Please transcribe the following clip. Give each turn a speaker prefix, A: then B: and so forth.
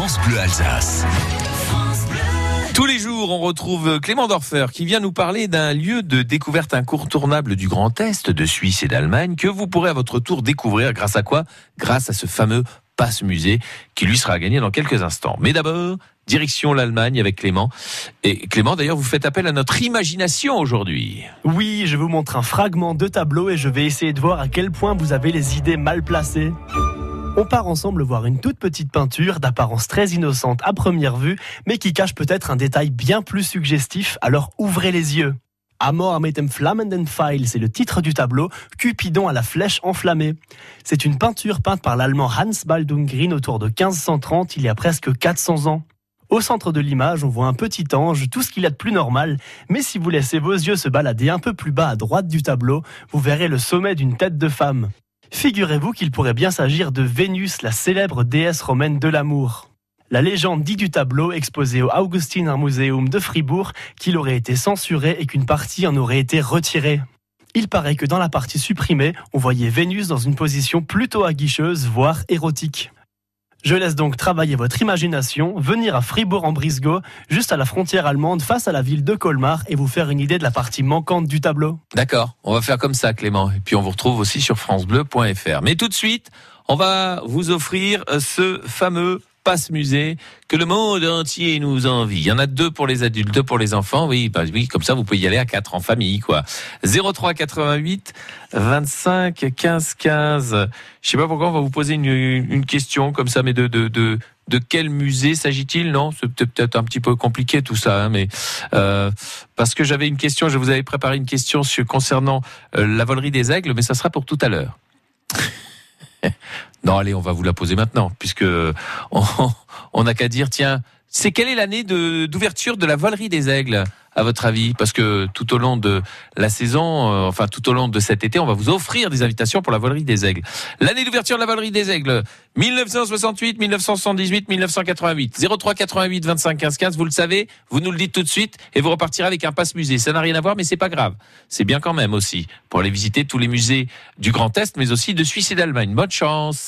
A: France Bleu Alsace.
B: Tous les jours, on retrouve Clément Dorfer qui vient nous parler d'un lieu de découverte incontournable du Grand Est, de Suisse et d'Allemagne, que vous pourrez à votre tour découvrir grâce à quoi? Grâce à ce fameux passe musée qui lui sera gagné dans quelques instants. Mais d'abord, direction l'Allemagne avec Clément. Et Clément, d'ailleurs, vous faites appel à notre imagination aujourd'hui.
C: Oui, je vous montre un fragment de tableau et je vais essayer de voir à quel point vous avez les idées mal placées. On part ensemble voir une toute petite peinture d'apparence très innocente à première vue, mais qui cache peut-être un détail bien plus suggestif, alors ouvrez les yeux. Amor mit dem flammenden Pfeil, c'est le titre du tableau, Cupidon à la flèche enflammée. C'est une peinture peinte par l'allemand Hans Baldung autour de 1530, il y a presque 400 ans. Au centre de l'image, on voit un petit ange, tout ce qu'il a de plus normal, mais si vous laissez vos yeux se balader un peu plus bas à droite du tableau, vous verrez le sommet d'une tête de femme. Figurez-vous qu'il pourrait bien s'agir de Vénus, la célèbre déesse romaine de l'amour. La légende dit du tableau exposé au Augustiner Museum de Fribourg qu'il aurait été censuré et qu'une partie en aurait été retirée. Il paraît que dans la partie supprimée, on voyait Vénus dans une position plutôt aguicheuse, voire érotique. Je laisse donc travailler votre imagination, venir à Fribourg-en-Brisgau, juste à la frontière allemande, face à la ville de Colmar, et vous faire une idée de la partie manquante du tableau.
B: D'accord, on va faire comme ça, Clément. Et puis on vous retrouve aussi sur francebleu.fr. Mais tout de suite, on va vous offrir ce fameux passe musée que le monde entier nous envie. Il y en a deux pour les adultes, deux pour les enfants. Oui, bah oui, comme ça vous pouvez y aller à quatre en famille, quoi. 03 88 25 15 15. Je sais pas pourquoi on va vous poser une, question comme ça, mais de de de de quel musée s'agit-il? Non, c'est peut-être un petit peu compliqué tout ça, hein, mais euh, parce que j'avais une question, je vous avais préparé une question concernant euh, la volerie des aigles, mais ça sera pour tout à l'heure. Non, allez, on va vous la poser maintenant, puisque on n'a qu'à dire, tiens, c'est quelle est l'année d'ouverture de, la volerie des aigles à votre avis? Parce que tout au long de la saison, euh, enfin tout au long de cet été, on va vous offrir des invitations pour la volerie des aigles. L'année d'ouverture de la volerie des aigles, 1968, 1978, 1988. 03 88 25 15 15, vous le savez, vous nous le dites tout de suite et vous repartirez avec un passe musée. Ça n'a rien à voir, mais c'est pas grave. C'est bien quand même aussi pour aller visiter tous les musées du Grand Est, mais aussi de Suisse et d'Allemagne. Bonne chance